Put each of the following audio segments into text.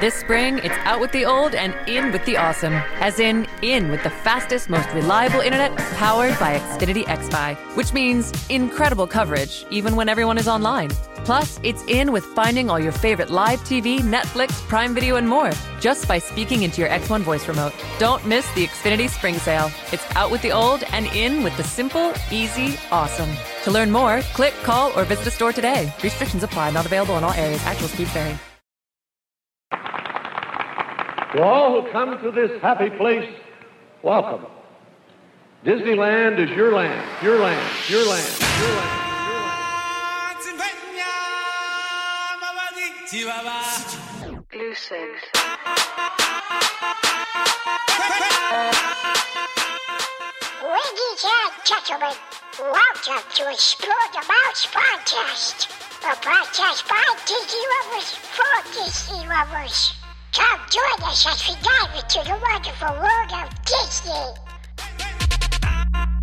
This spring, it's out with the old and in with the awesome. As in, in with the fastest, most reliable internet powered by Xfinity XFi, which means incredible coverage even when everyone is online. Plus, it's in with finding all your favorite live TV, Netflix, Prime Video, and more just by speaking into your X1 voice remote. Don't miss the Xfinity Spring Sale. It's out with the old and in with the simple, easy, awesome. To learn more, click, call, or visit a store today. Restrictions apply, not available in all areas. Actual speed vary. To all who come to this happy place, welcome. Disneyland is your land, your land, your land, your land. Lucid. Ladies and gentlemen, welcome to Explore the Mouse Podcast, a podcast by Disney lovers for Disney lovers. Come join us as we dive into the wonderful world of Disney.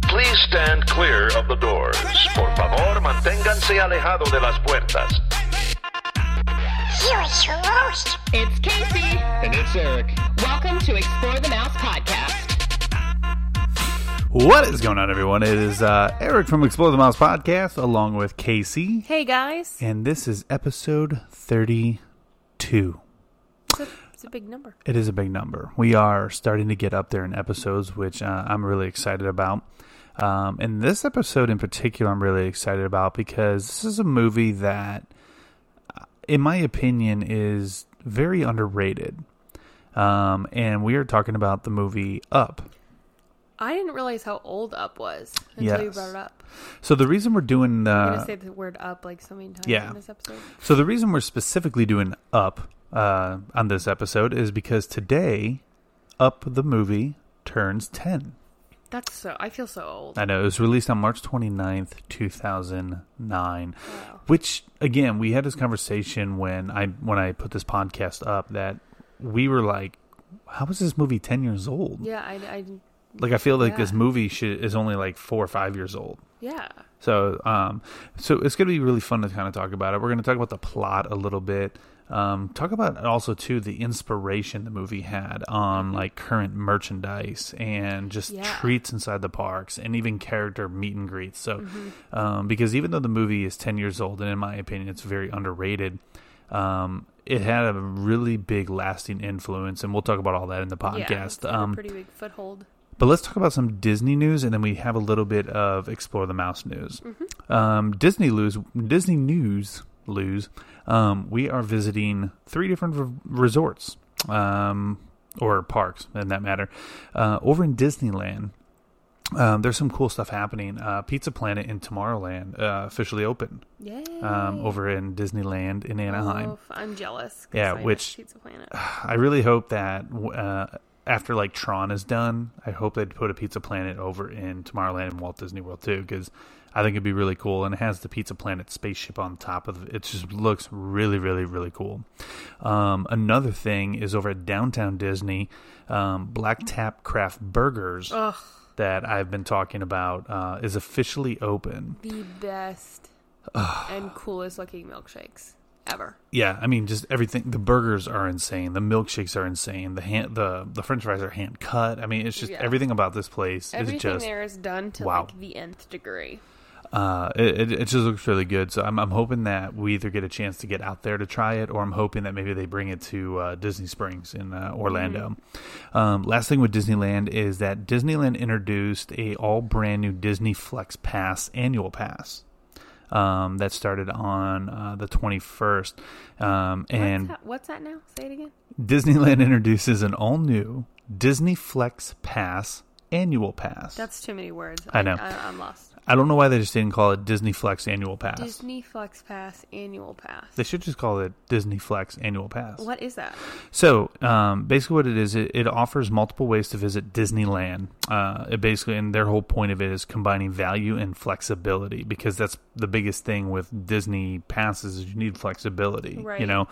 Please stand clear of the doors. Por favor, manténganse alejado de las puertas. Here is your host, It's Casey. And it's Eric. Welcome to Explore the Mouse podcast. What is going on, everyone? It is uh, Eric from Explore the Mouse podcast, along with Casey, Hey, guys. and this is episode 32. It's a, big number. It is a big number. We are starting to get up there in episodes, which uh, I'm really excited about. Um, and this episode in particular, I'm really excited about because this is a movie that, uh, in my opinion, is very underrated. Um, and we are talking about the movie Up. I didn't realize how old Up was until you brought it up. So the reason we're doing I'm uh, gonna say the word "up" like so many times yeah. in this episode. So the reason we're specifically doing Up uh, on this episode is because today, Up the movie turns 10. That's so. I feel so old. I know it was released on March 29th, 2009. Which again, we had this conversation when I when I put this podcast up that we were like, how is this movie 10 years old? Yeah, I, I Like I feel like this movie should, is only like 4 or 5 years old. yeah. So, um, so it's going to be really fun to kind of talk about it. We're going to talk about the plot a little bit. Um, talk about also too the inspiration the movie had on like current merchandise and just Yeah. treats inside the parks and even character meet and greets. So, um, because even though the movie is ten years old and in my opinion it's very underrated, um, it had a really big lasting influence, and we'll talk about all that in the podcast. a um, pretty big foothold. but let's talk about some Disney news, and then we have a little bit of Explore the Mouse news. Um, Disney news, Disney news, lose. Um, we are visiting three different r- resorts, um, or parks, in that matter. Uh, over in Disneyland, um, there's some cool stuff happening. Uh, Pizza Planet in Tomorrowland uh, officially open. Yeah. um, over in Disneyland in Anaheim. I'm jealous. Yeah, I which- Pizza Planet. I really hope that uh, after like Tron is done, I hope they'd put a Pizza Planet over in Tomorrowland and Walt Disney World too, because I think it'd be really cool. And it has the Pizza Planet spaceship on top of it. It just looks really, really, really cool. Um, another thing is over at Downtown Disney, um, Black Tap Craft Burgers Ugh, that I've been talking about uh, is officially open. the best and coolest looking milkshakes ever. Yeah, I mean, just everything. The burgers are insane. The milkshakes are insane. The hand, the the French fries are hand cut. I mean, it's just Yeah. everything about this place Everything is just there is done to wow. like the nth degree. Uh, it, it just looks really good. So I'm I'm hoping that we either get a chance to get out there to try it, or I'm hoping that maybe they bring it to uh, Disney Springs in uh, Orlando. Um, last thing with Disneyland is that Disneyland introduced a all brand new Disney Flex Pass annual pass. Um, that started on uh, the 21st, um, and what's, that, what's that now? Say it again. Disneyland introduces an all new Disney Flex Pass annual pass. That's too many words. I know. I, I'm lost. I don't know why they just didn't call it Disney Flex annual pass. Disney Flex Pass annual pass. They should just call it Disney Flex annual pass. What is that? So, um, basically, what it is, it, it offers multiple ways to visit Disneyland. Uh, it basically, and their whole point of it is combining value and flexibility because that's the biggest thing with Disney passes is you need flexibility. You know,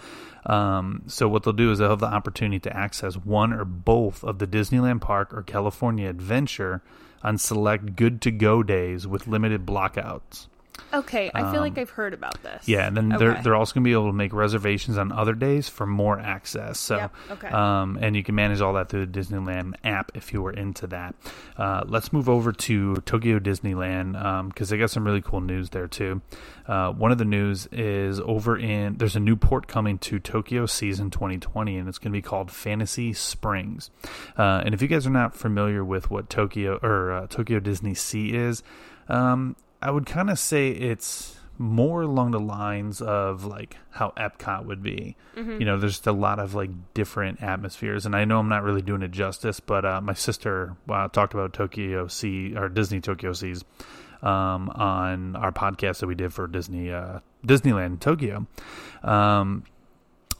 um, so what they'll do is they'll have the opportunity to access one or both of the Disneyland Park or California Adventure on select good to go days with limited blockouts. Okay, I feel like I've heard about this. Um, Yeah, and then they're they're also going to be able to make reservations on other days for more access. So, Yep, okay. um, and you can manage all that through the Disneyland app if you were into that. Uh, let's move over to Tokyo Disneyland because they got some really cool news there too. Uh, one of the news is over in there's a new port coming to Tokyo Season 2020, and it's going to be called Fantasy Springs. Uh, and if you guys are not familiar with what Tokyo or uh, Tokyo Disney Sea is, um, I would kind of say it's more along the lines of like how Epcot would be. You know, there's a lot of like different atmospheres, and I know I'm not really doing it justice, but uh, my sister uh, talked about Tokyo Sea or Disney Tokyo Seas um, on our podcast that we did for Disney uh, Disneyland Tokyo. Um,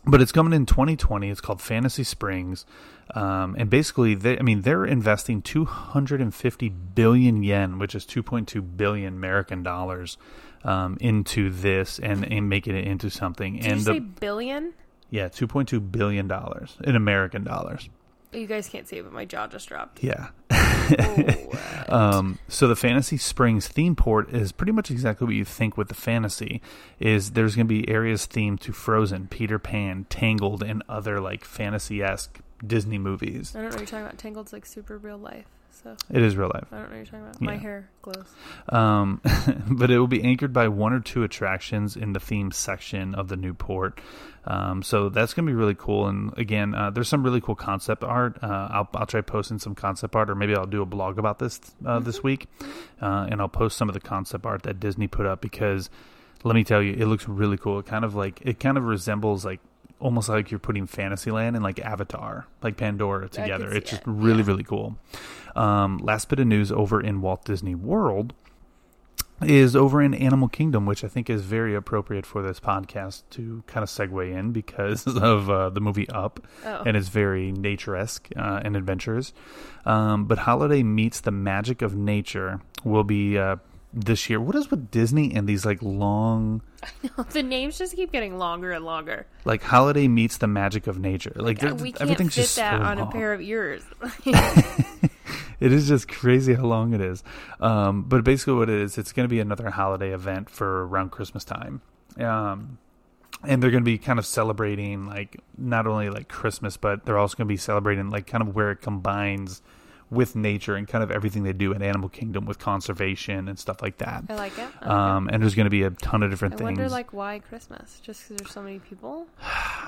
but it's coming in 2020. It's called Fantasy Springs, um, and basically, they, I mean, they're investing 250 billion yen, which is 2.2 billion American dollars, um, into this and, and making it into something. Did and you the, say billion? yeah, 2.2 billion dollars in American dollars. You guys can't see it, but my jaw just dropped. Yeah. Um, so the Fantasy Springs theme port is pretty much exactly what you think with the fantasy. Is there's going to be areas themed to Frozen, Peter Pan, Tangled, and other like fantasy esque Disney movies. I don't know what you're talking about. Tangled's like super real life, so It is real life. I don't know what you're talking about. My hair glows. Um, but it will be anchored by one or two attractions in the theme section of the new port. Um, so that's going to be really cool. And again, uh, there's some really cool concept art. Uh, I'll, I'll try posting some concept art, or maybe I'll do a blog about this uh, this week, uh, and I'll post some of the concept art that Disney put up because let me tell you, it looks really cool. It kind of like it kind of resembles like almost like you're putting Fantasyland and like Avatar, like Pandora together. It's just it, really yeah. really cool. Um, last bit of news over in Walt Disney World is over in Animal Kingdom, which I think is very appropriate for this podcast to kind of segue in because of uh, the movie Up, Oh. and it's very nature esque uh, and adventurous. Um, but Holiday Meets the Magic of Nature will be uh, this year. What is with Disney and these like long, the names just keep getting longer and longer. like Holiday Meets the Magic of Nature? Like we can't everything's fit just that so on a pair of ears. It is just crazy how long it is. Um, but basically, what it is, it's going to be another holiday event for around Christmas time. Um, and they're going to be kind of celebrating, like, not only like Christmas, but they're also going to be celebrating, like, kind of where it combines with nature and kind of everything they do in Animal Kingdom with conservation and stuff like that. I like it. Like Um, and there's going to be a ton of different I things. I wonder, like, why Christmas? Just because there's so many people?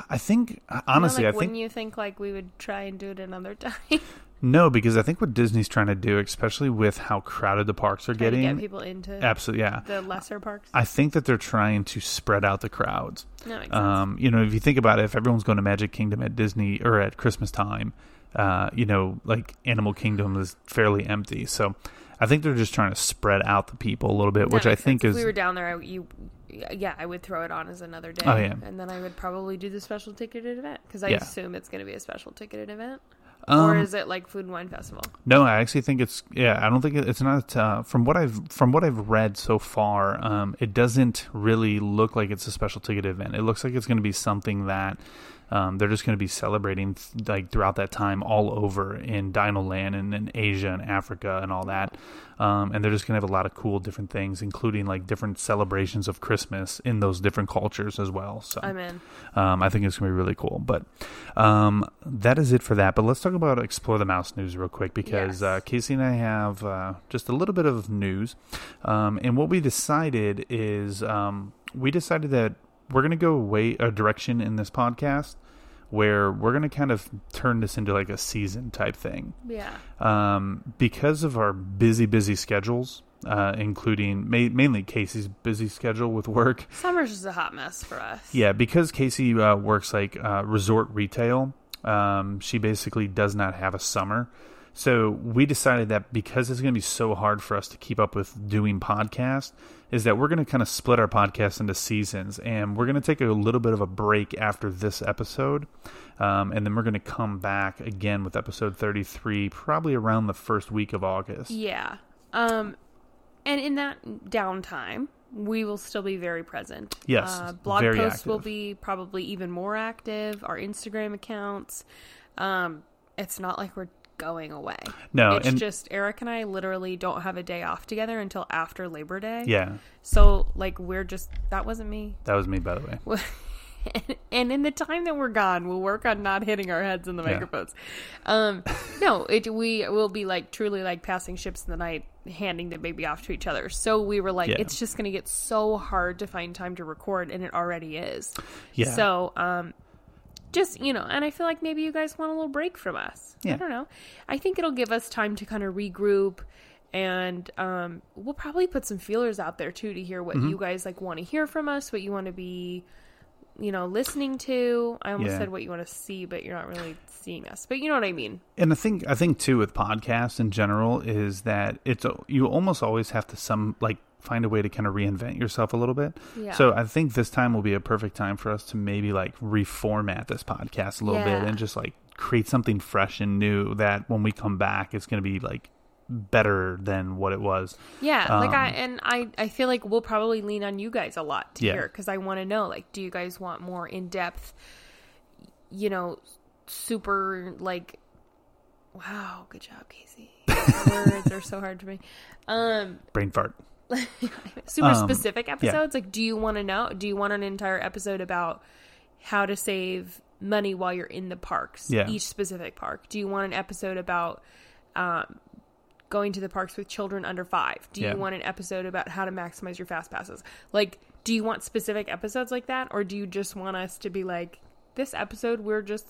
I think, You know, honestly, like, I wouldn't think you think like we would try and do it another time? no, because I think what Disney's trying to do, especially with how crowded the parks are Try to getting, get people into absolutely, yeah. the lesser parks. I think that they're trying to spread out the crowds. Um, you know, if you think about it, if everyone's going to Magic Kingdom at Disney or at Christmas time, uh, you know, like Animal Kingdom is fairly empty. So I think they're just trying to spread out the people a little bit, That which I think sense. is If we were down there, I, you, yeah, I would throw it on as another day. Oh, yeah. and then I would probably do the special ticketed event because I Yeah. assume it's going to be a special ticketed event, Um, or is it like Food and Wine Festival? No, I actually think it's yeah. I don't think it, it's not. Uh, from what I've from what I've read so far, um, it doesn't really look like it's a special ticket event. It looks like it's going to be something that um, they're just going to be celebrating th- like throughout that time all over in Dino Land and in Asia and Africa and all that. Um, and they're just going to have a lot of cool different things, including like different celebrations of Christmas in those different cultures as well. So I'm in. um, I think it's going to be really cool. But um, that is it for that. But let's talk about Explore the Mouse news real quick because Yes. uh, Casey and I have uh, just a little bit of news. Um, and what we decided is um, we decided that we're going to go away a direction in this podcast where we're going to kind of turn this into like a season type thing Yeah, um, because of our busy, busy schedules. Uh, including ma- mainly Casey's busy schedule with work, summer's just a hot mess for us. yeah, because Casey uh, works like uh, resort retail, um, she basically does not have a summer. So we decided that because it's going to be so hard for us to keep up with doing podcasts, is that we're going to kind of split our podcast into seasons, and we're going to take a little bit of a break after this episode, um, and then we're going to come back again with episode thirty-three, probably around the first week of August. Yeah. Um, and in that downtime, we will still be very present. Yes, Uh, blog posts will be probably even more active. Our Instagram accounts. Um, it's not like we're going away. No, it's and- just Eric and I literally don't have a day off together until after Labor Day. Yeah, So like we're just that wasn't me. that was me, by the way. and, in the time that we're gone, we'll work on not hitting our heads in the Yeah. microphones. Um, no, it we will be like truly like passing ships in the night, handing the baby off to each other. So we were like, Yeah. it's just going to get so hard to find time to record, and it already is. Yeah. So um, just you know, and I feel like maybe you guys want a little break from us. I don't know. I think it'll give us time to kind of regroup. And um, we'll probably put some feelers out there too to hear what Mm-hmm. you guys like want to hear from us, what you want to be you know, listening to. I almost Yeah. said what you want to see, but you're not really seeing us. But you know what I mean. And I think I think too with podcasts in general is that it's you almost always have to some like find a way to kind of reinvent yourself a little bit. Yeah. So I think this time will be a perfect time for us to maybe like reformat this podcast a little bit and just like create something fresh and new that when we come back it's going to be like better than what it was. Yeah, like I Um, and I I feel like we'll probably lean on you guys a lot to Yeah. hear because I want to know like, do you guys want more in depth? You know, super like. Wow, good job, Casey. Words are so hard to me. Um, Brain fart. super Um, specific yeah. episodes. Like, do you want to know? Do you want an entire episode about how to save money while you're in the parks? Yeah. Each specific park. Do you want an episode about um, going to the parks with children under five? Do you Yeah. want an episode about how to maximize your fast passes? Like, do you want specific episodes like that, or do you just want us to be like, this episode we're just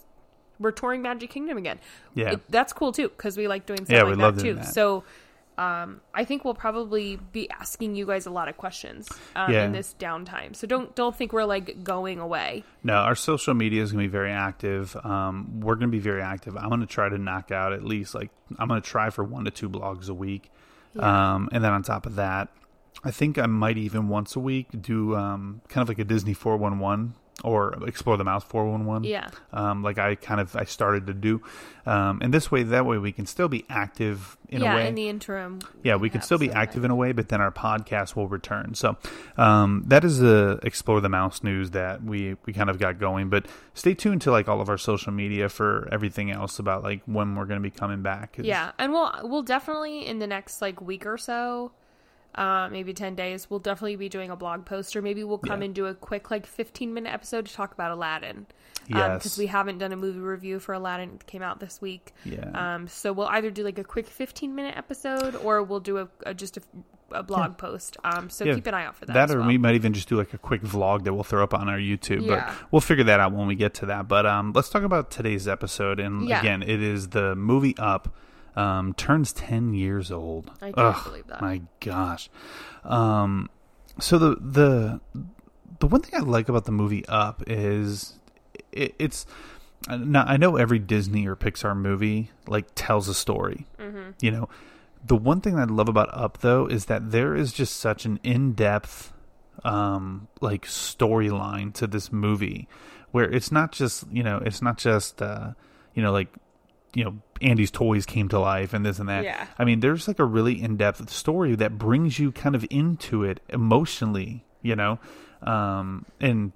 we're touring Magic Kingdom again? Yeah. It- that's cool too because we like doing stuff Yeah, like we that love too. that. So um, I think we'll probably be asking you guys a lot of questions um, Yeah. in this downtime. So don't don't think we're like going away. No, our social media is going to be very active. Um, we're going to be very active. I'm going to try to knock out at least like I'm going to try for one to two blogs a week, um, and then on top of that, I think I might even once a week do um, kind of like a Disney 411 or Explore the Mouse 411. Yeah. Um, like I kind of I started to do, um, and this way that way we can still be active in yeah, a way. in the interim. Yeah, we could have still be active in a way, but then our podcast will return. So um, that is the explore the mouse news that we we kind of got going. But stay tuned to like all of our social media for everything else about like when we're going to be coming back Yeah, and we'll we'll definitely in the next like week or so, uh, maybe ten days, we'll definitely be doing a blog post, or maybe we'll come Yeah. and do a quick like fifteen minute episode to talk about Aladdin. Yes. because we haven't done a movie review for Aladdin. It came out this week. Yeah. Um, so we'll either do like a quick fifteen minute episode, or we'll do a, a just a, a blog post. Um, so Yeah, keep an eye out for that. That, or well. we might even just do like a quick vlog that we'll throw up on our YouTube. Yeah. But we'll figure that out when we get to that. But um, let's talk about today's episode. And Yeah. again, it is the movie Up. Um, turns ten years old. I can't Ugh, believe that. My gosh. Um, so the the the one thing I like about the movie Up is it, it's now I know every Disney or Pixar movie like tells a story. Mm-hmm. You know, the one thing I love about Up though is that there is just such an in depth um like storyline to this movie where it's not just you know it's not just uh you know like you know Andy's toys came to life and this and that. Yeah. I mean, there's like a really in-depth story that brings you kind of into it emotionally, you know. Um and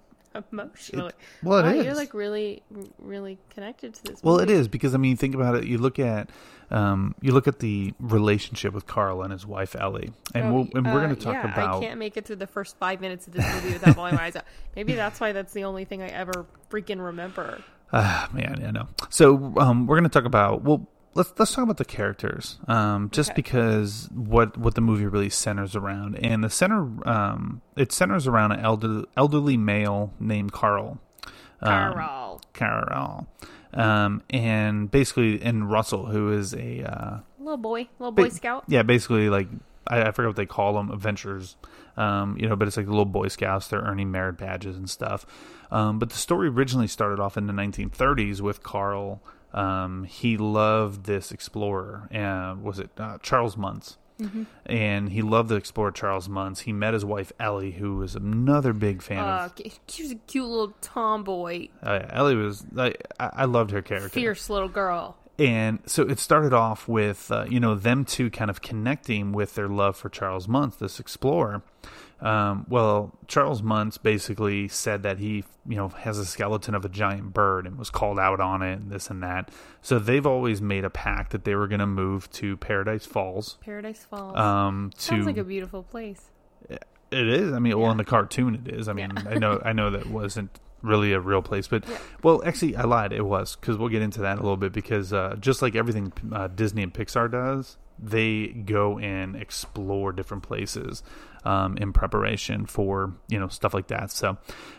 emotionally. well, it wow, is. You're like really, really connected to this. well, movie. it is because I mean, think about it. You look at um you look at the relationship with Carl and his wife Ellie. And Oh, we'll and we're uh, going to talk yeah, about I can't make it through the first five minutes of this movie without bawling my eyes out. Maybe that's why that's the only thing I ever freaking remember. Ah, man, I know. So um, we're going to talk about well, let's let's talk about the characters, um, just Okay. because what what the movie really centers around, and the center um, it centers around an elder, elderly male named Carl. Um, Carl, Carl, um, and basically, and Russell, who is a uh, little boy, little boy ba- scout. Yeah, basically, like I, I forget what they call them, adventurers. Um, you know, but it's like the little Boy Scouts. They're earning merit badges and stuff. Um, but the story originally started off in the 1930s with Carl. Um, he loved this explorer. Uh, was it uh, Charles Muntz? Mm-hmm. And he loved the explorer Charles Muntz. He met his wife Ellie, who was another big fan Uh, of. he was a cute little tomboy, Uh, Ellie was. I I loved her character. fierce little girl. And so it started off with uh, you know them two kind of connecting with their love for Charles Muntz, this explorer. Um, well, Charles Muntz basically said that he, you know, has a skeleton of a giant bird and was called out on it and this and that. So they've always made a pact that they were going to move to Paradise Falls. Paradise Falls. Um, to Sounds like a beautiful place. it is. I mean, well, in the cartoon, it is. I mean, Yeah. I know, I know that wasn't really a real place, but well, actually, I lied. It was because we'll get into that a little bit. Because uh, just like everything uh, Disney and Pixar does, they go and explore different places um, in preparation for you know stuff like that. So,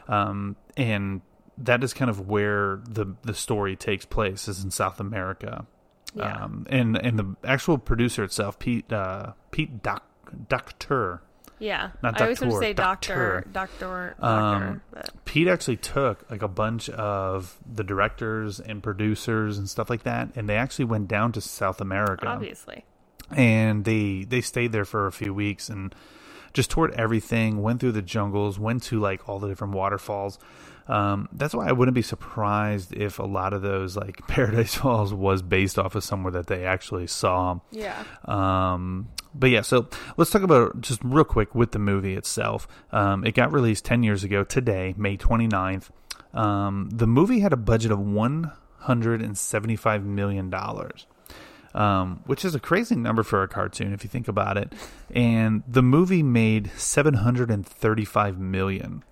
um, and that is kind of where the the story takes place is in South America. Yeah. Um, and and the actual producer itself, Pete uh, Pete Doc Docter. Yeah. Not I always want to say doctor, doctor. doctor, doctor. Um, but Pete actually took like a bunch of the directors and producers and stuff like that, and they actually went down to South America, obviously. and they they stayed there for a few weeks and just toured everything, went through the jungles, went to like all the different waterfalls. Um, that's why I wouldn't be surprised if a lot of those like Paradise Falls was based off of somewhere that they actually saw. Yeah. Um, but yeah, so let's talk about just real quick with the movie itself. Um, it got released 10 years ago today, May 29th. Um, the movie had a budget of $175 million, um, which is a crazy number for a cartoon if you think about it. And the movie made $735 million,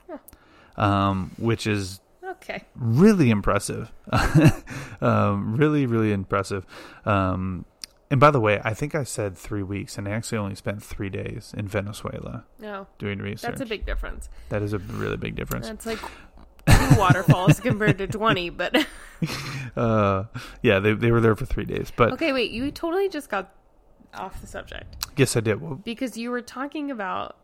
um, which is Okay. really impressive. um, really, really impressive. Um, and by the way, I think I said three weeks, and I actually only spent three days in Venezuela No. doing research. That's a big difference. That is a really big difference. That's like two waterfalls compared to 20, but Uh, yeah, they they were there for three days, but Okay, wait, you totally just got off the subject yes, I did. Well, because you were talking about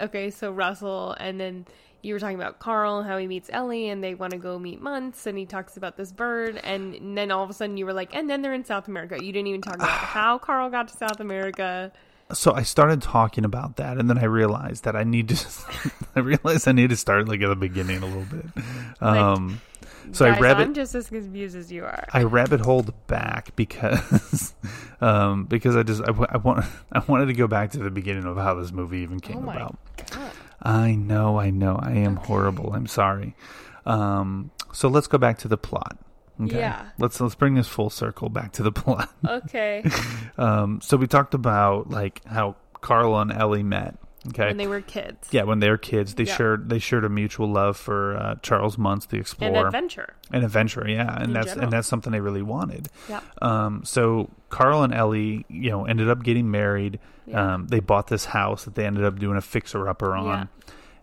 okay, so Russell and then you were talking about Carl, how he meets Ellie and they want to go meet Muntz, and he talks about this bird and then all of a sudden you were like and then they're in South America. You didn't even talk about how Carl got to South America. so I started talking about that, and then I realized that I need to. I realized I need to start like at the beginning a little bit. Um, so Guys, I rabbit. I'm just as confused as you are. I rabbit holed back because um, because I just I, I want I wanted to go back to the beginning of how this movie even came Oh about. I know, I know, I am horrible. I'm sorry. Um, so let's go back to the plot. Okay. Yeah. Let's let's bring this full circle back to the plot. Okay. Um, so we talked about like how Carla and Ellie met. Okay. when they were kids. yeah, when they were kids, they Yeah. shared they shared a mutual love for uh, Charles Muntz, the explorer, And adventure. and adventure. Yeah, and In that's general. and that's something they really wanted. Yeah. Um, so Carl and Ellie, you know, ended up getting married. Yeah. Um, they bought this house that they ended up doing a fixer upper on,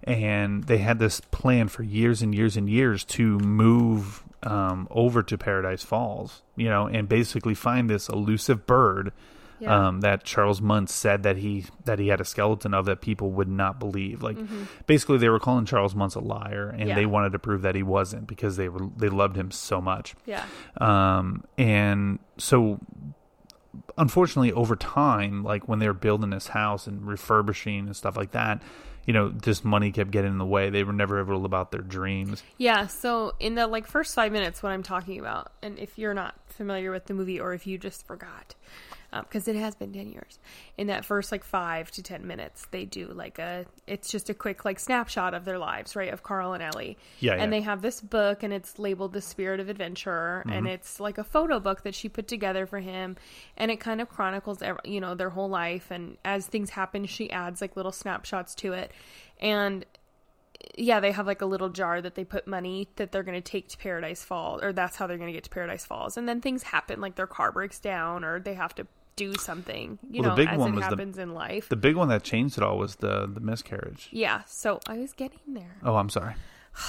and they had this plan for years and years and years to move um, over to Paradise Falls, you know, and basically find this elusive bird. Yeah. Um, that Charles Muntz said that he that he had a skeleton of that people would not believe. Like Mm-hmm. basically, they were calling Charles Muntz a liar, and Yeah. they wanted to prove that he wasn't because they were they loved him so much. Yeah. Um, and so, unfortunately, over time, like when they were building this house and refurbishing and stuff like that, you know, this money kept getting in the way. They were never able to live out their dreams. Yeah, so in the like first five minutes, what I'm talking about, and if you're not familiar with the movie or if you just forgot, Um, because it has been ten years, in that first like five to ten minutes, they do like a, it's just a quick like snapshot of their lives, right, of Carl and Ellie. Yeah, and yeah. they have this book, and it's labeled "The Spirit of Adventure," and mm-hmm. it's like a photo book that she put together for him, and it kind of chronicles, you know, their whole life, and as things happen, she adds like little snapshots to it, and yeah, they have like a little jar that they put money that they're going to take to Paradise Falls, or that's how they're going to get to Paradise Falls. And then things happen, like their car breaks down, or they have to do something, you Well, know, the big as one it was the- happens in life. The big one that changed it all was the the miscarriage. yeah, so I was getting there. Oh, I'm sorry.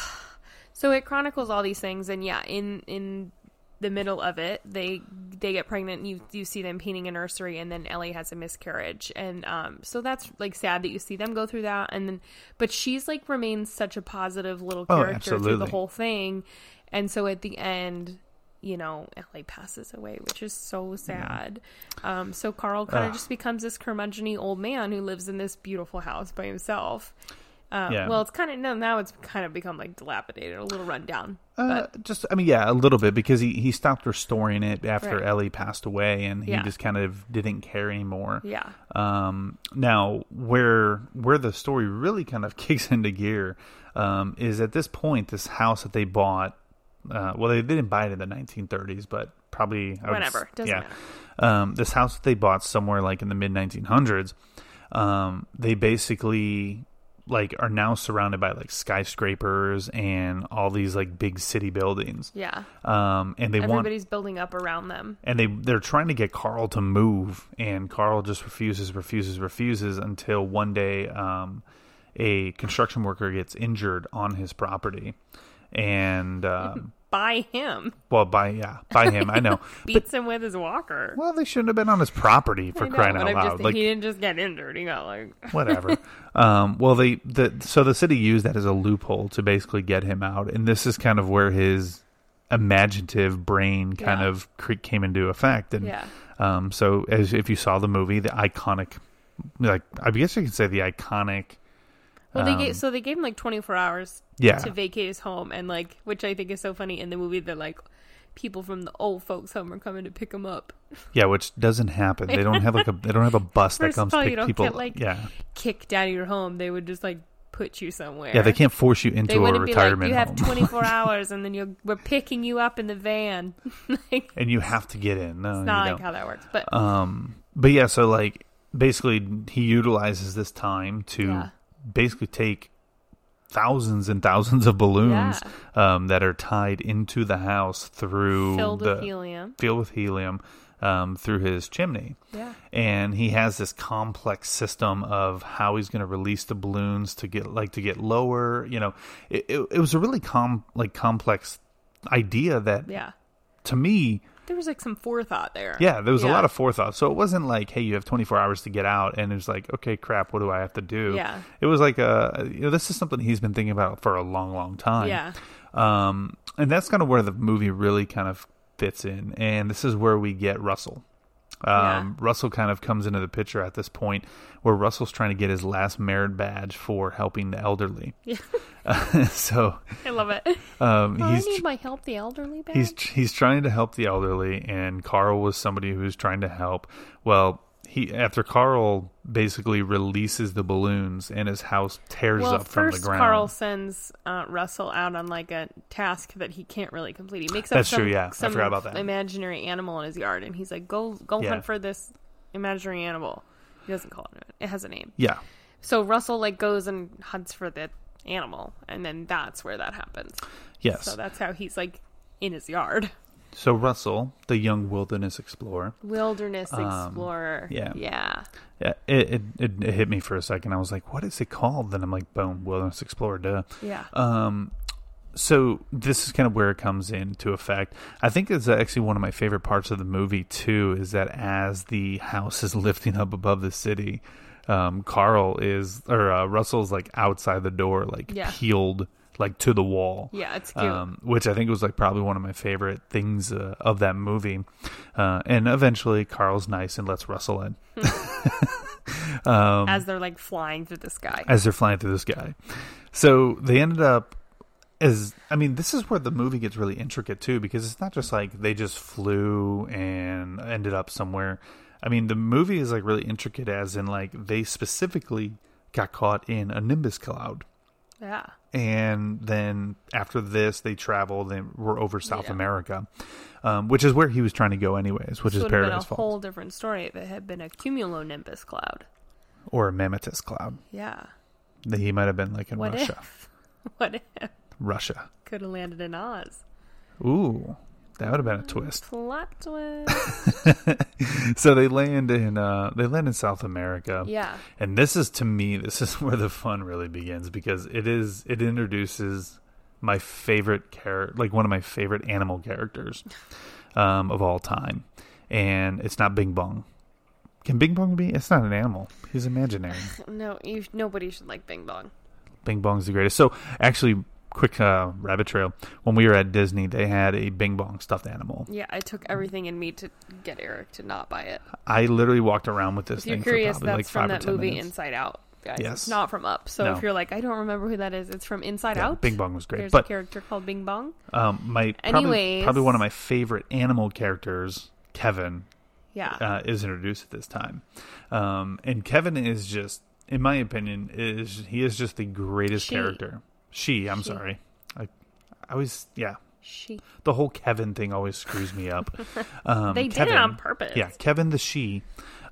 So it chronicles all these things, and yeah, in in the middle of it, they they get pregnant. And you you see them painting a nursery, and then Ellie has a miscarriage, and um, so that's like sad that you see them go through that, and then but she's like remains such a positive little Oh, character through the whole thing, and so at the end. You know, Ellie passes away, which is so sad. Um, so Carl kind of just becomes this curmudgeony old man who lives in this beautiful house by himself. Uh, Yeah. Well, it's kind of no. Now it's kind of become like dilapidated, a little rundown. Uh, just, I mean, yeah, a little bit because he, he stopped restoring it after Right. Ellie passed away, and he Yeah. just kind of didn't care anymore. Yeah. Um, now, where where the story really kind of kicks into gear um, is at this point, this house that they bought. Uh, well, they didn't buy it in the 1930s, but probably I would doesn't yeah. matter. Um, this house that they bought somewhere like in the mid 1900s, um, they basically like are now surrounded by like skyscrapers and all these like big city buildings. Yeah. Um, and they want Everybody's building up around them. and they they're trying to get Carl to move, and Carl just refuses, refuses, refuses until one day um, a construction worker gets injured on his property, and um, By him. well, by yeah, by him, I know. Beats him with his walker. Well, they shouldn't have been on his property for know, crying out I'm loud. just, like he didn't just get injured. He got like whatever. um, well, they the so the city used that as a loophole to basically get him out, and this is kind of where his imaginative brain kind Yeah. of came into effect. And Yeah. um, so as if you saw the movie, the iconic, like I guess you could say the iconic. Well, they um, gave so they gave him like 24 hours Yeah. to vacate his home, and like, which I think is so funny in the movie that like people from the old folks' home are coming to pick him up, Yeah, which doesn't happen. They don't have like a they don't have a bus that First comes of all, pick you don't people. get, like, yeah, kicked out of your home. They would just like put you somewhere. yeah, they can't force you into a be like, retirement you have 24 hours, and then you we're picking you up in the van. like, and you have to get in. No, it's not like how that works, but Um, but yeah, so like basically he utilizes this time to Yeah. Basically take thousands and thousands of balloons um, that are tied into the house through filled the with helium. filled with helium um, through his chimney. Yeah. And he has this complex system of how he's going to release the balloons to get like to get lower. You know, it, it, it was a really com like complex idea that Yeah. to me There was like some forethought there. yeah, there was a lot of forethought. So it wasn't like, hey, you have 24 hours to get out, and it was like, okay, crap, what do I have to do? Yeah. It was like, uh, you know, this is something he's been thinking about for a long, long time. Yeah. Um, and that's kind of where the movie really kind of fits in, and this is where we get Russell. Um, Yeah. Russell kind of comes into the picture at this point where Russell's trying to get his last merit badge for helping the elderly. Yeah. so I love it. um, Oh, I need my help the elderly back. he's he's trying to help the elderly and Carl was somebody who's trying to help well he after Carl basically releases the balloons and his house tears well, up from the ground Carl sends uh, Russell out on like a task that he can't really complete. He makes up That's some, true, yeah. I forgot about that. imaginary animal in his yard, and he's like, "Go, go Yeah. hunt for this imaginary animal." He doesn't call it. It has a name. yeah So Russell like goes and hunts for the animal, and then that's where that happens. yes So that's how he's like in his yard. So Russell the young wilderness explorer Wilderness explorer. Um, yeah. Yeah. yeah, it, it it it hit me for a second I was like what is it called then I'm like boom wilderness explorer duh Yeah. Um, so this is kind of where it comes into effect. I think it's actually one of my favorite parts of the movie too. Is that as the house is lifting up above the city, um, Carl is or uh, Russell's like outside the door, like Yeah. peeled like to the wall. Yeah, it's cute. Um, which I think was like probably one of my favorite things uh, of that movie. Uh, and eventually, Carl's nice and lets Russell in As they're like flying through the sky. as they're flying through the sky. So they ended up as I mean, this is where the movie gets really intricate too, because it's not just like they just flew and ended up somewhere. I mean, the movie is like really intricate, as in like they specifically got caught in a nimbus cloud, yeah. And then after this, they traveled and were over South Yeah. America, um, which is where he was trying to go anyways, which This is would have been a Paradise Falls whole different story if it had been a cumulonimbus cloud. or a mammatus cloud. Yeah. That he might have been like in What Russia, if? What if? Russia. Could have landed in Oz. Ooh, that would have been a twist. Plot twist. so they land in uh they land in South America. Yeah. And this is to me this is where the fun really begins because it is it introduces my favorite character like one of my favorite animal characters um of all time. And it's not Bing Bong. Can Bing Bong be? It's not an animal. He's imaginary. no, you, nobody should like Bing Bong. Bing Bong's the greatest. So actually quick uh, rabbit trail. When we were at Disney, they had a Bing Bong stuffed animal. Yeah, I took everything in me to get Eric to not buy it. I literally walked around with this If you're thing curious, for probably that's like from that movie minutes. Inside Out. guys. Yes. It's not from Up. So No. if you're like, I don't remember who that is, it's from Inside Yeah, Out. Bing Bong was great, There's but- a character called Bing Bong. Um, my probably, probably one of my favorite animal characters, Kevin, Yeah. uh, is introduced at this time, um, and Kevin is just, in my opinion, is he is just the greatest She. character. She, I'm She. sorry, I, I always, yeah, she. the whole Kevin thing always screws me up. Um, They did it on purpose. Yeah, Kevin the she.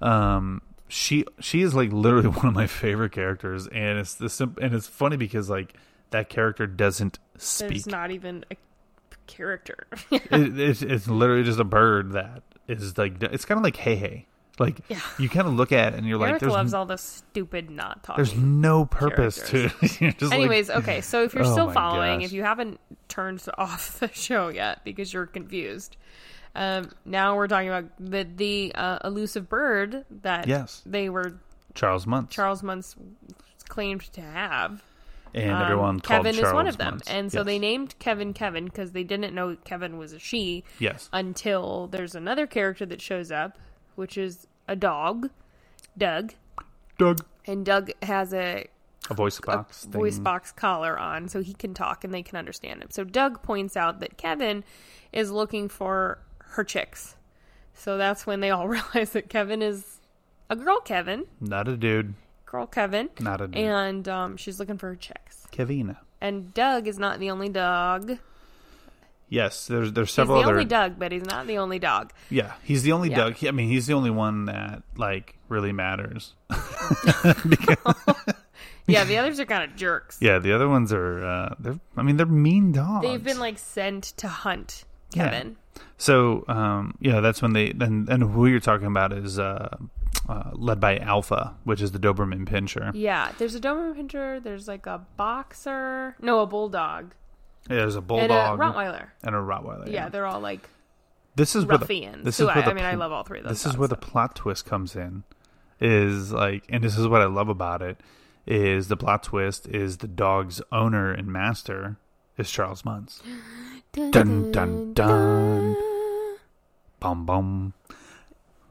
Um, she she is like literally one of my favorite characters, and it's the sim- and it's funny because like that character doesn't speak. There's not even a character. it, it's, it's literally just a bird that is like it's kind of like hey hey like Yeah. you kind of look at it and you're like there's loves n- all the stupid not talking. there's no purpose to it. You're like- Anyways, okay, so if you're Oh still following, gosh. if you haven't turned off the show yet because you're confused, um, now we're talking about the the uh, elusive bird that Yes. they were Charles Muntz Charles Muntz claimed to have. and Um, everyone called Kevin Charles is one of them, Muntz. and so Yes. they named Kevin Kevin because they didn't know Kevin was a she yes until there's another character that shows up, which is a dog, Doug, Doug and Doug has a a voice a box thing. voice box collar on so he can talk and they can understand him. So Doug points out that Kevin is looking for her chicks. So that's when they all realize that Kevin is a girl Kevin, not a dude girl Kevin, not a dude and um, she's looking for her chicks. Kevina And Doug is not the only dog. Yes there's there's several. He's the other only Doug, but he's not the only dog. Yeah, he's the only Yeah. Doug. He, I mean, he's the only one that like really matters. Yeah, the others are kind of jerks. Yeah, the other ones are. Uh, they're. I mean, they're mean dogs. They've been like sent to hunt Yeah. Kevin. So, um, yeah, that's when they. And and who you're talking about is uh, uh, led by Alpha, which is the Doberman Pinscher. Yeah, there's a Doberman Pinscher. There's like a boxer. No, a bulldog. Yeah, there's a And a bulldog Rottweiler. and a Rottweiler. Yeah, they're all like this is where the, ruffians. this is I, where the I mean, I love all three of those. This is dogs, where the plot twist comes in. Is like, and this is what I love about it. Is the plot twist is the dog's owner and master is Charles Muntz. Dun dun dun. Bum bum.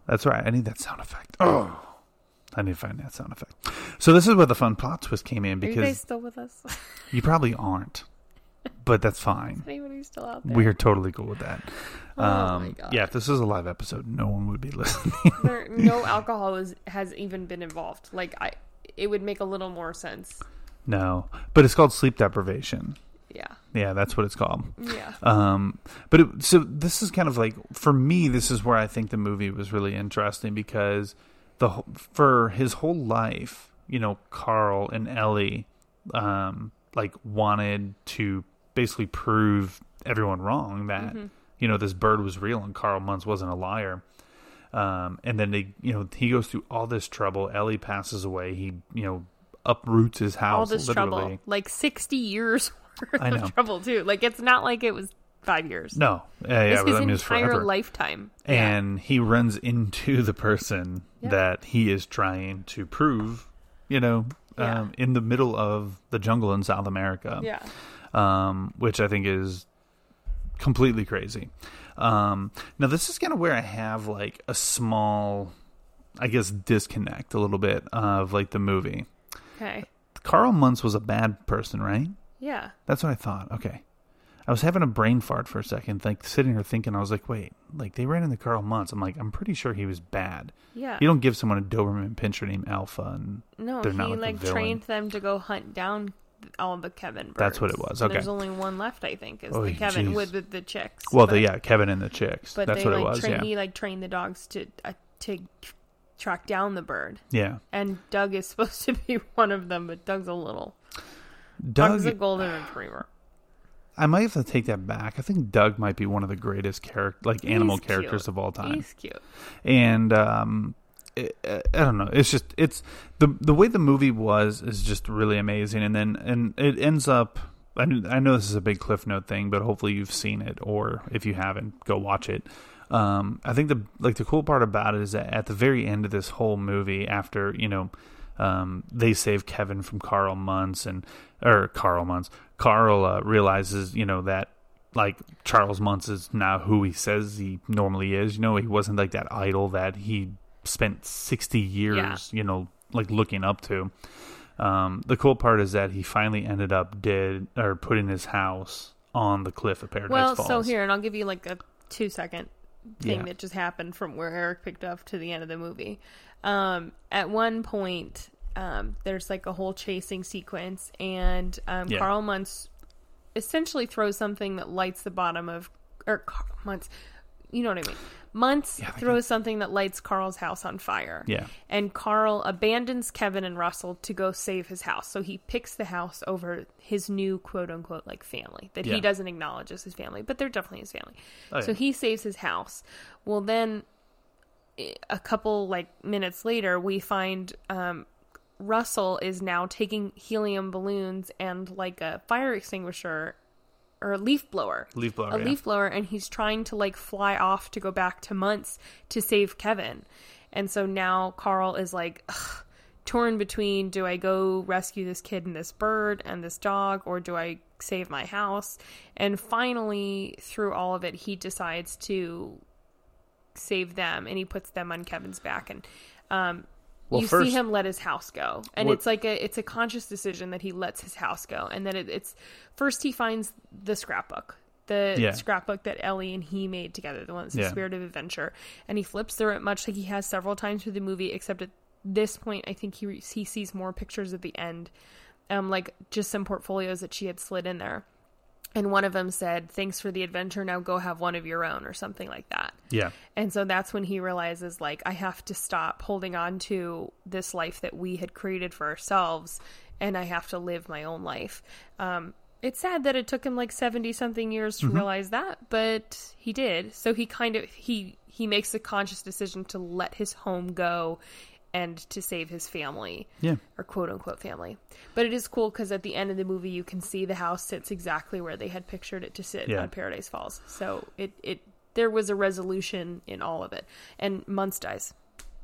That's right. I need that sound effect. Oh, I need to find that sound effect. So this is where the fun plot twist came in Are you guys still with us? you probably aren't, but that's fine. Still out there? We're totally cool with that. Oh Um, my God. Yeah, if this is a live episode, no one would be listening. There, no alcohol is, has even been involved. Like I, it would make a little more sense. no, but it's called sleep deprivation. Yeah, Yeah, that's what it's called. yeah. Um, but it, so this is kind of like for me, this is where I think the movie was really interesting because the wh- for his whole life, you know, Carl and Ellie, um, like wanted to basically prove everyone wrong that you know this bird was real and Carl Muntz wasn't a liar. Um, and then they, you know, he goes through all this trouble. Ellie passes away. He, you know, uproots his house. all this literally. trouble, like sixty years worth I know. of trouble too. Like it's not like it was five years. No, yeah, yeah, it's his I mean, entire lifetime. Yeah. and he runs into the person Yeah. that he is trying to prove, you know, Yeah. um, in the middle of the jungle in South America, yeah, um, which I think is completely crazy. Um, now, this is kind of where I have like a small, I guess, disconnect a little bit of like the movie. okay, Carl Muntz was a bad person, right? yeah. That's what I thought. Okay. I was having a brain fart for a second, like sitting here thinking, I was like, wait, like they ran into Carl Muntz. I'm like, I'm pretty sure he was bad. Yeah. You don't give someone a Doberman pinscher named Alpha, and No, they're he not like, like a villain. trained them to go hunt down all the Kevin birds. That's what it was, okay. There's only one left, I think, is Oh, the Kevin jeez. with the, the chicks. Well, but, the, yeah, Kevin and the chicks. but That's they what like it was. train, yeah, he like trained the dogs to uh, to track down the bird. yeah. And Doug is supposed to be one of them, but Doug's a little. Doug, Doug's a golden retriever. I might have to take that back. I think Doug might be one of the greatest character, like animal He's characters cute. of all time. He's cute. and um it, I don't know. It's just it's the the way the movie was is just really amazing, and then and it ends up. I, I know this is a big cliff note thing, but hopefully you've seen it, or if you haven't, go watch it. Um, I think the like the cool part about it is that at the very end of this whole movie, after you know, um, they save Kevin from Carl Muntz and or Carl Muntz, Carl uh, realizes you know that like Charles Muntz is now who he says he normally is. You know, he wasn't like that idol that he spent sixty years, Yeah. you know, like looking up to. Um, the cool part is that he finally ended up dead or putting his house on the cliff of Paradise Well, Falls. so here, and I'll give you like a two second thing Yeah. that just happened from where Eric picked up to the end of the movie. Um, at one point, um, there's like a whole chasing sequence, and um, Yeah. Carl Muntz essentially throws something that lights the bottom of, or Car- Muntz, you know what I mean. Muntz Yeah, throws something that lights Carl's house on fire. Yeah. And Carl abandons Kevin and Russell to go save his house. So he picks the house over his new quote unquote like family that Yeah. he doesn't acknowledge as his family, but they're definitely his family. Oh, So he saves his house. Well, then a couple like minutes later, we find um, Russell is now taking helium balloons and like a fire extinguisher or a leaf blower. Leaf blower, A yeah. leaf blower, and he's trying to like fly off to go back to Muntz to save Kevin. And so now Carl is like ugh, torn between do I go rescue this kid and this bird and this dog, or do I save my house? And finally, through all of it, he decides to save them and he puts them on Kevin's back and um Well, you first- see him let his house go and What- it's like a it's a conscious decision that he lets his house go and then it, it's first he finds the scrapbook the Yeah. scrapbook that Ellie and he made together the one that's the Yeah. spirit of adventure and he flips through it much like he has several times through the movie except at this point I think he he sees more pictures at the end um like just some portfolios that she had slid in there and one of them said thanks for the adventure now go have one of your own or something like that yeah, and so that's when he realizes, like, I have to stop holding on to this life that we had created for ourselves, and I have to live my own life. Um, it's sad that it took him like seventy something years to realize that, but he did. So he kind of he he makes a conscious decision to let his home go and to save his family yeah. or quote unquote family. But it is cool because at the end of the movie, you can see the house sits exactly where they had pictured it to sit Yeah. on Paradise Falls. So it it there was a resolution in all of it. And Muntz dies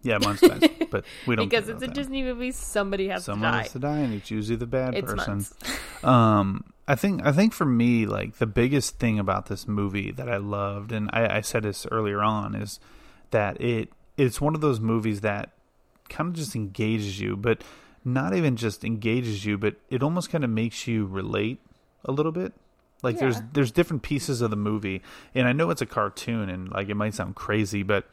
Yeah, Muntz dies, but we don't because it's a that. Disney movie. Somebody has Someone to die. Someone has to die, and it's usually the bad It's person. Um, I think I think for me, like the biggest thing about this movie that I loved, and I, I said this earlier on, is that it it's one of those movies that kind of just engages you, but not even just engages you, but it almost kind of makes you relate a little bit. Like there's Yeah. there's different pieces of the movie, and I know it's a cartoon, and like it might sound crazy, but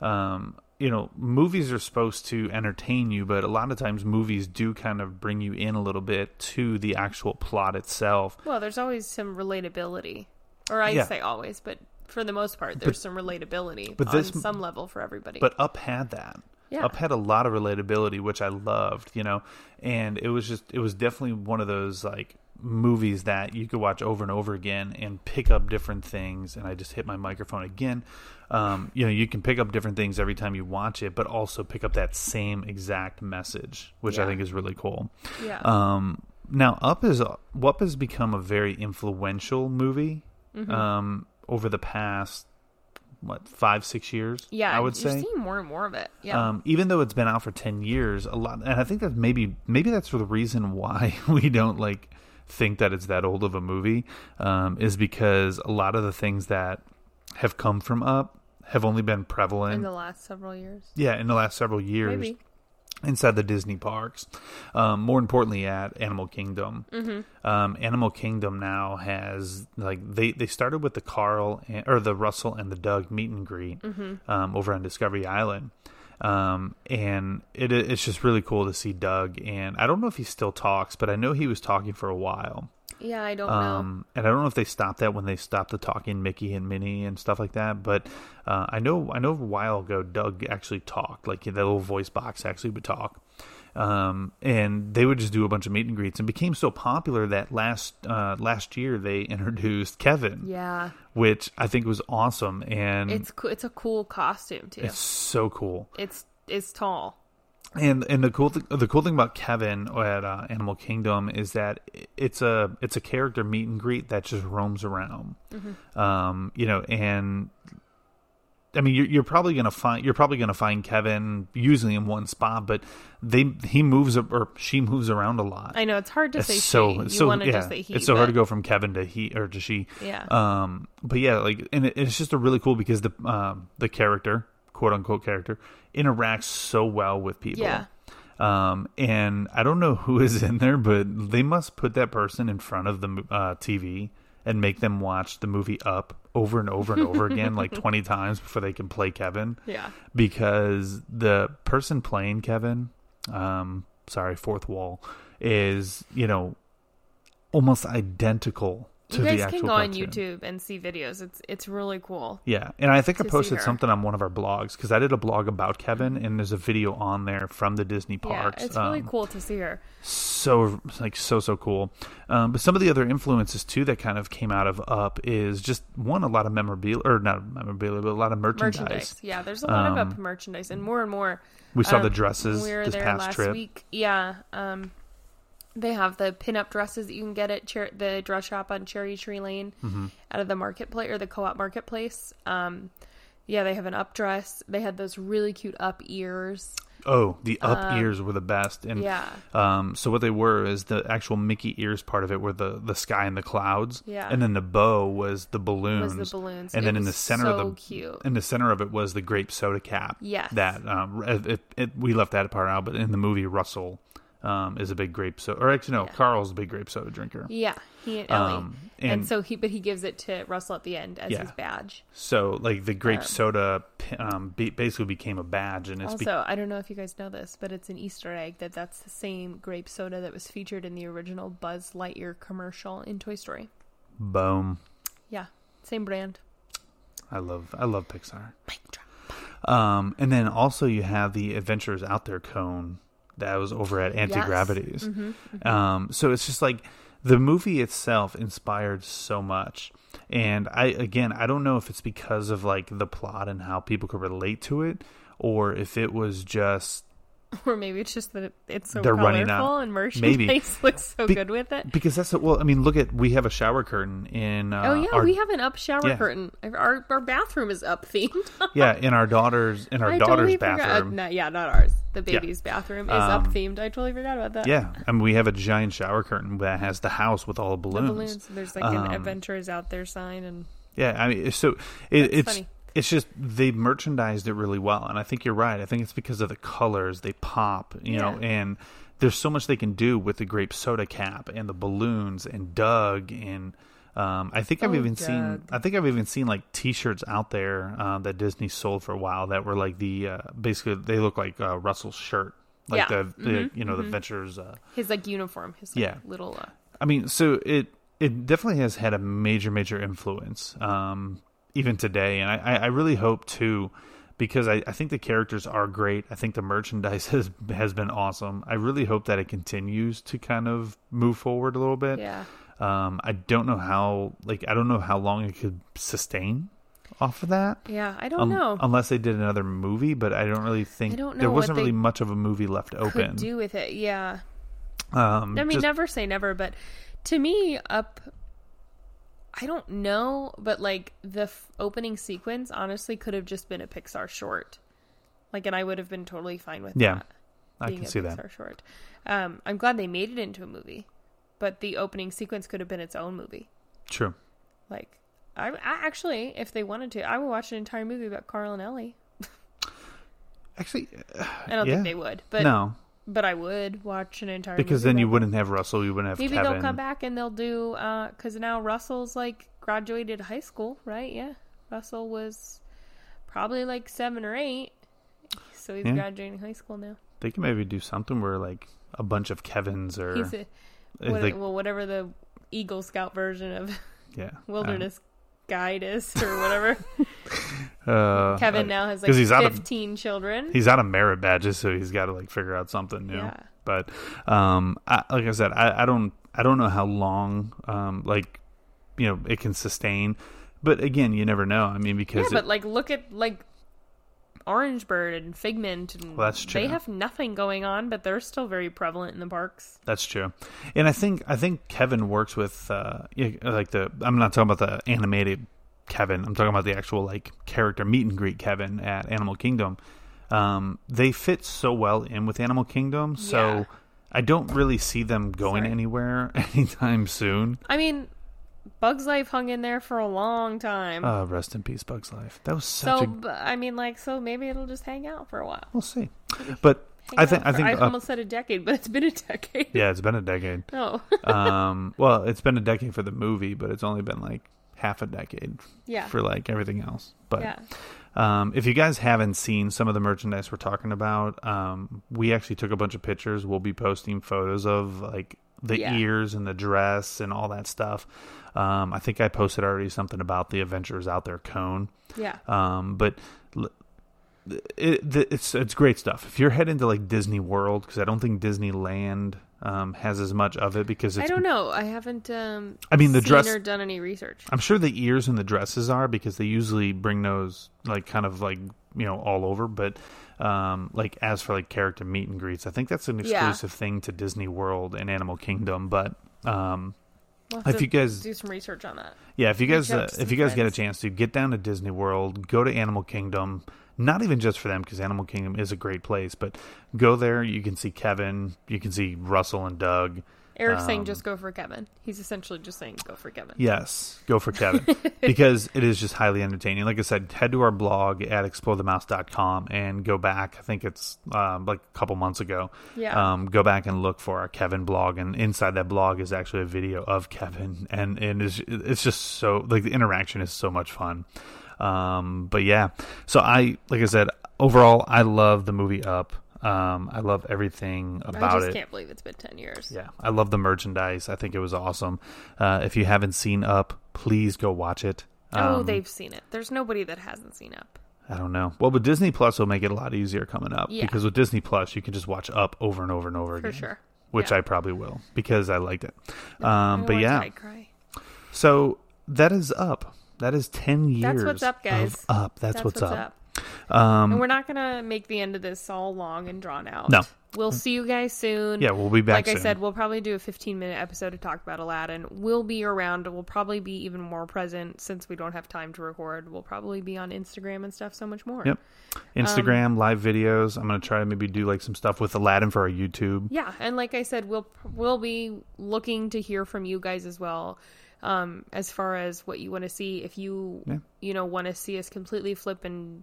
um, you know, movies are supposed to entertain you, but a lot of times movies do kind of bring you in a little bit to the actual plot itself. Well, there's always some relatability, or I Yeah. say always, but for the most part, there's some relatability but on this- some level for everybody. But Up had that. Yeah. Up had a lot of relatability, which I loved, you know, and it was just it was definitely one of those like movies that you could watch over and over again and pick up different things. And I just hit my microphone again. Um, you know, you can pick up different things every time you watch it, but also pick up that same exact message, which I think is really cool. yeah, Um, now, Up is Up has become a very influential movie Mm-hmm. um, over the past what five six years. yeah, I would you're say. seeing more and more of it. Yeah, Um, even though it's been out for ten years, a lot, and I think that maybe maybe that's the reason why we don't like think that it's that old of a movie, um, is because a lot of the things that have come from Up have only been prevalent. in the last several years, yeah, in the last several years maybe. Inside the Disney parks. Um, more importantly, at Animal Kingdom. Mm-hmm. Um, Animal Kingdom now has like they they started with the Carl and, or the Russell and the Doug meet and greet um, over on Discovery Island. Um, and it it's just really cool to see Doug. And I don't know if he still talks, but I know he was talking for a while. Yeah, I don't know. Um, and I don't know if they stopped that when they stopped the talking Mickey and Minnie and stuff like that. But uh, I know I know a while ago Doug actually talked, like that little voice box actually would talk. Um, and they would just do a bunch of meet and greets and became so popular that last uh, last year they introduced Kevin, Yeah, which I think was awesome and it's co- it's a cool costume too. it's so cool. It's it's tall. And and the cool th- the cool thing about Kevin at uh, Animal Kingdom is that it's a it's a character meet and greet that just roams around. Um, you know, and I mean, you're, you're probably gonna find you're probably gonna find Kevin usually in one spot, but they he moves or she moves around a lot. I know it's hard to It's say so she. You so yeah. just say he. it's so hard to go from Kevin to he or to she. Yeah. Um, but yeah, like, and it, it's just a really cool because the um the character, quote unquote character, interacts so well with people. Yeah. Um, and I don't know who is in there, but they must put that person in front of the uh, TV and make them watch the movie Up over and over and over again, like 20 times before they can play Kevin. Yeah. Because the person playing Kevin, um, sorry, fourth wall, is, you know, almost identical to You the guys actual can go on. YouTube and see videos. It's it's really cool. Yeah, and I think I posted something on one of our blogs because I did a blog about Kevin, and there's a video on there from the Disney parks. Yeah, it's really um, cool to see her. So like so so cool. Um, but some of the other influences too that kind of came out of Up is just one a lot of memorabilia or not memorabilia, but a lot of merchandise. Merchandise. Yeah, there's a lot of Um, up merchandise and more and more. We saw the Um, dresses we were this there past last trip. week. Yeah. Um, they have the pinup dresses that you can get at Cher- the dress shop on Cherry Tree Lane Mm-hmm. out of the marketplace or the co-op marketplace. Um, yeah, they have an up dress. They had those really cute up ears. Oh, the up ears were the best. And Um, yeah. um, so what they were is the actual Mickey ears part of it were the the sky and the clouds. Yeah. And then the bow was the balloons. The balloons. And It then in the center so of the cute. in the center of it was the grape soda cap. Yes. That um, it, it, we left that part out, but in the movie Russell um, is a big grape soda, or actually no, Yeah. Carl's a big grape soda drinker. Yeah, he and Ellie. Um, and, and- so he, but he gives it to Russell at the end as Yeah. his badge. So like the grape Um, soda um, be, basically became a badge, and it's be- Also, I don't know if you guys know this, but it's an Easter egg that that's the same grape soda that was featured in the original Buzz Lightyear commercial in Toy Story. boom. Yeah, same brand. I love I love Pixar. Mic drop. Um, and then also you have the Adventures Out There cone that was over at Anti Gravities. Mm-hmm, Um, so it's just like the movie itself inspired so much. And I again, I don't know if it's because of like the plot and how people could relate to it, or if it was just Or maybe it's just that it's so They're running out. and merchandise Maybe. looks so Be- good with it. because that's a, well. I mean, look at we have a shower curtain in. Uh, oh yeah, our, we have an up shower Yeah. curtain. Our our bathroom is up themed. yeah in our daughter's in our I daughter's totally. Uh, bathroom. no, yeah, not ours. The baby's bathroom is up Um, themed. I totally forgot about that. Yeah, I mean we have a giant shower curtain that has the house with all the The balloons. balloons. There's like Um, an adventures out there sign and Yeah, I mean, so it, it's funny. It's just they merchandised it really well, and I think you're right. I think it's because of the colors they pop, you know, and there's so much they can do with the grape soda cap and the balloons and Doug and. Um, I think I've Oh, even seen. I think I've even seen like T-shirts out there uh, that Disney sold for a while that were like the uh, basically they look like uh, Russell's shirt, like Yeah. the, the you know the Ventures. Uh, his like uniform. His like, Yeah. little. Uh, I mean, so it it definitely has had a major major influence, um, even today, and I, I really hope too, because I, I think the characters are great. I think the merchandise has has been awesome. I really hope that it continues to kind of move forward a little bit. yeah. Um, I don't know how like I don't know how long it could sustain off of that. Yeah, I don't Um, know. Unless they did another movie, but I don't really think I don't there wasn't really much of a movie left open. do with it. Yeah. um, I mean, just- never say never, but to me, up. I don't know, but like the f- opening sequence honestly could have just been a Pixar short. Like, and I would have been totally fine with Yeah, that. I can a see Pixar that. short. Um, I'm glad they made it into a movie, but the opening sequence could have been its own movie. True. Like, I, I actually, if they wanted to, I would watch an entire movie about Carl and Ellie. Actually, I don't Yeah. think they would, but no, but I would watch an entire because then you wouldn't have Russell, you wouldn't have Maybe Kevin. they'll come back and they'll do because now Russell's like graduated high school, right? Yeah, Russell was probably like seven or eight, so he's Yeah. graduating high school now. They can maybe do something where like a bunch of Kevins or He's a, uh, what, like- well, whatever the Eagle Scout version of yeah Wilderness Guide is or whatever. Uh, Kevin now has like he's out of fifteen children. he's out of merit badges, so he's got to like figure out something new. Yeah. But um, I, like I said, I, I don't I don't know how long um like you know it can sustain. But again, you never know. I mean, because yeah, but it- like look at like Orange Bird and Figment and Well, that's true. they have nothing going on, but they're still very prevalent in the parks. That's true, and I think I think Kevin works with uh, like the. I'm not talking about the animated Kevin. I'm talking about the actual like character meet and greet Kevin at Animal Kingdom. Um, they fit so well in with Animal Kingdom, so Yeah. I don't really see them going Sorry. anywhere anytime soon. I mean, Bugs Life hung in there for a long time. Uh, rest in peace, Bugs Life. That was such so, a. b- I mean, like, so maybe it'll just hang out for a while. We'll see, but hang I think- out I think for- I up- almost said a decade, but it's been a decade. Yeah, it's been a decade. Oh, um, well, it's been a decade for the movie, but it's only been like half a decade Yeah. for like everything else. But yeah. um, if you guys haven't seen some of the merchandise we're talking about, um, we actually took a bunch of pictures. We'll be posting photos of like the Yeah. ears and the dress and all that stuff. Um, I think I posted already something about the Adventures Out There cone. Yeah. Um, but l- it, it's it's great stuff. If you're heading to like Disney World, because I don't think Disneyland um, has as much of it because it's I don't know. I haven't. Um, I mean, the dress- or done any research. I'm sure the ears and the dresses are because they usually bring those like kind of like you know all over. But um, like as for like character meet and greets, I think that's an Yeah. exclusive thing to Disney World and Animal Kingdom. But um, We'll if you guys do some research on that. yeah, if you guys uh, if you guys get a chance to get down to Disney World, go to Animal Kingdom. Not even just for them because Animal Kingdom is a great place, but go there. You can see Kevin, you can see Russell and Doug. Eric's saying Um, just go for Kevin. He's essentially just saying go for Kevin. Yes, go for Kevin because it is just highly entertaining. Like I said, head to our blog at explorethemouse.com and go back. I think it's um, like a couple months ago. Yeah. Um, go back and look for our Kevin blog, and inside that blog is actually a video of Kevin, and and it's, it's just so like the interaction is so much fun. Um, but yeah, so I like I said, overall, I love the movie Up. Um, I love everything about it. I can't believe it's been ten years. Yeah, I love the merchandise. I think it was awesome. Uh, if you haven't seen Up, please go watch it. Oh, Um, they've seen it. There's nobody that hasn't seen Up. I don't know. Well, but Disney Plus will make it a lot easier coming up Yeah. because with Disney Plus, you can just watch Up over and over and over again. For again. sure. Which Yeah. I probably will because I liked it. Um, but yeah, I cry. so that is Up. That is ten years. That's what's up, guys. Up. That's, what's, up. up. Um, and we're not gonna make the end of this all long and drawn out. No. We'll see you guys soon. Yeah, we'll be back Like I said, we'll probably do a 15 minute episode to talk about Aladdin. We'll be around. We'll probably be even more present since we don't have time to record. We'll probably be on Instagram and stuff so much more. Yep. Um, Instagram live videos. I'm gonna try to maybe do like some stuff with Aladdin for our YouTube. Yeah, and like I said, we'll we'll be looking to hear from you guys as well, um, as far as what you want to see. If you Yeah. you know want to see us completely flip and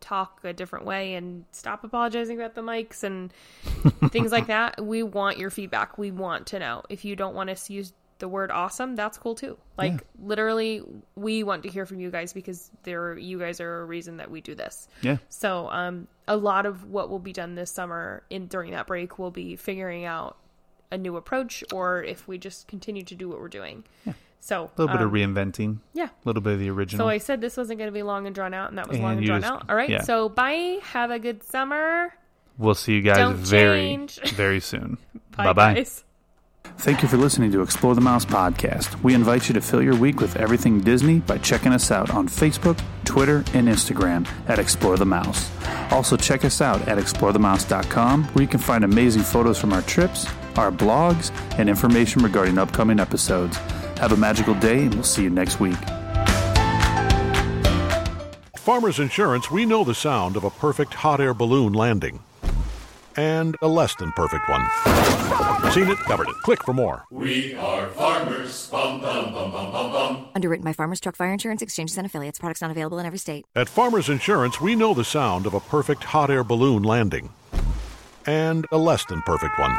talk a different way and stop apologizing about the mics and things like that, we want your feedback. We want to know. If you don't want us to use the word awesome, that's cool too. Like Yeah. literally, we want to hear from you guys because there you guys are a reason that we do this. Yeah. So, um, a lot of what will be done this summer in during that break will be figuring out a new approach, or if we just continue to do what we're doing. So, A little bit um, of reinventing. yeah. A little bit of the original. So I said this wasn't going to be long and drawn out, and that was And long and drawn just- out. All right. yeah. So bye. Have a good summer. We'll see you guys Don't very, change. very soon. Bye, Bye bye. Thank you for listening to Explore the Mouse podcast. We invite you to fill your week with everything Disney by checking us out on Facebook, Twitter, and Instagram at Explore the Mouse. Also, check us out at explorethemouse.com where you can find amazing photos from our trips, our blogs, and information regarding upcoming episodes. Have a magical day, and we'll see you next week. Farmers Insurance, we know the sound of a perfect hot air balloon landing. And a less than perfect one. Seen it, covered it. Click for more. We are farmers. Bum, bum, bum, bum, bum, bum. Underwritten by Farmers Truck Fire Insurance Exchanges and Affiliates. Products not available in every state. At Farmers Insurance, we know the sound of a perfect hot air balloon landing. And a less than perfect one.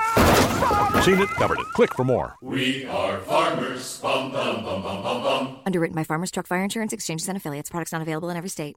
Seen it, covered it. Click for more. We are farmers. Bum, bum, bum, bum, bum, bum. Underwritten by Farmers Truck Fire Insurance Exchanges and Affiliates. Products not available in every state.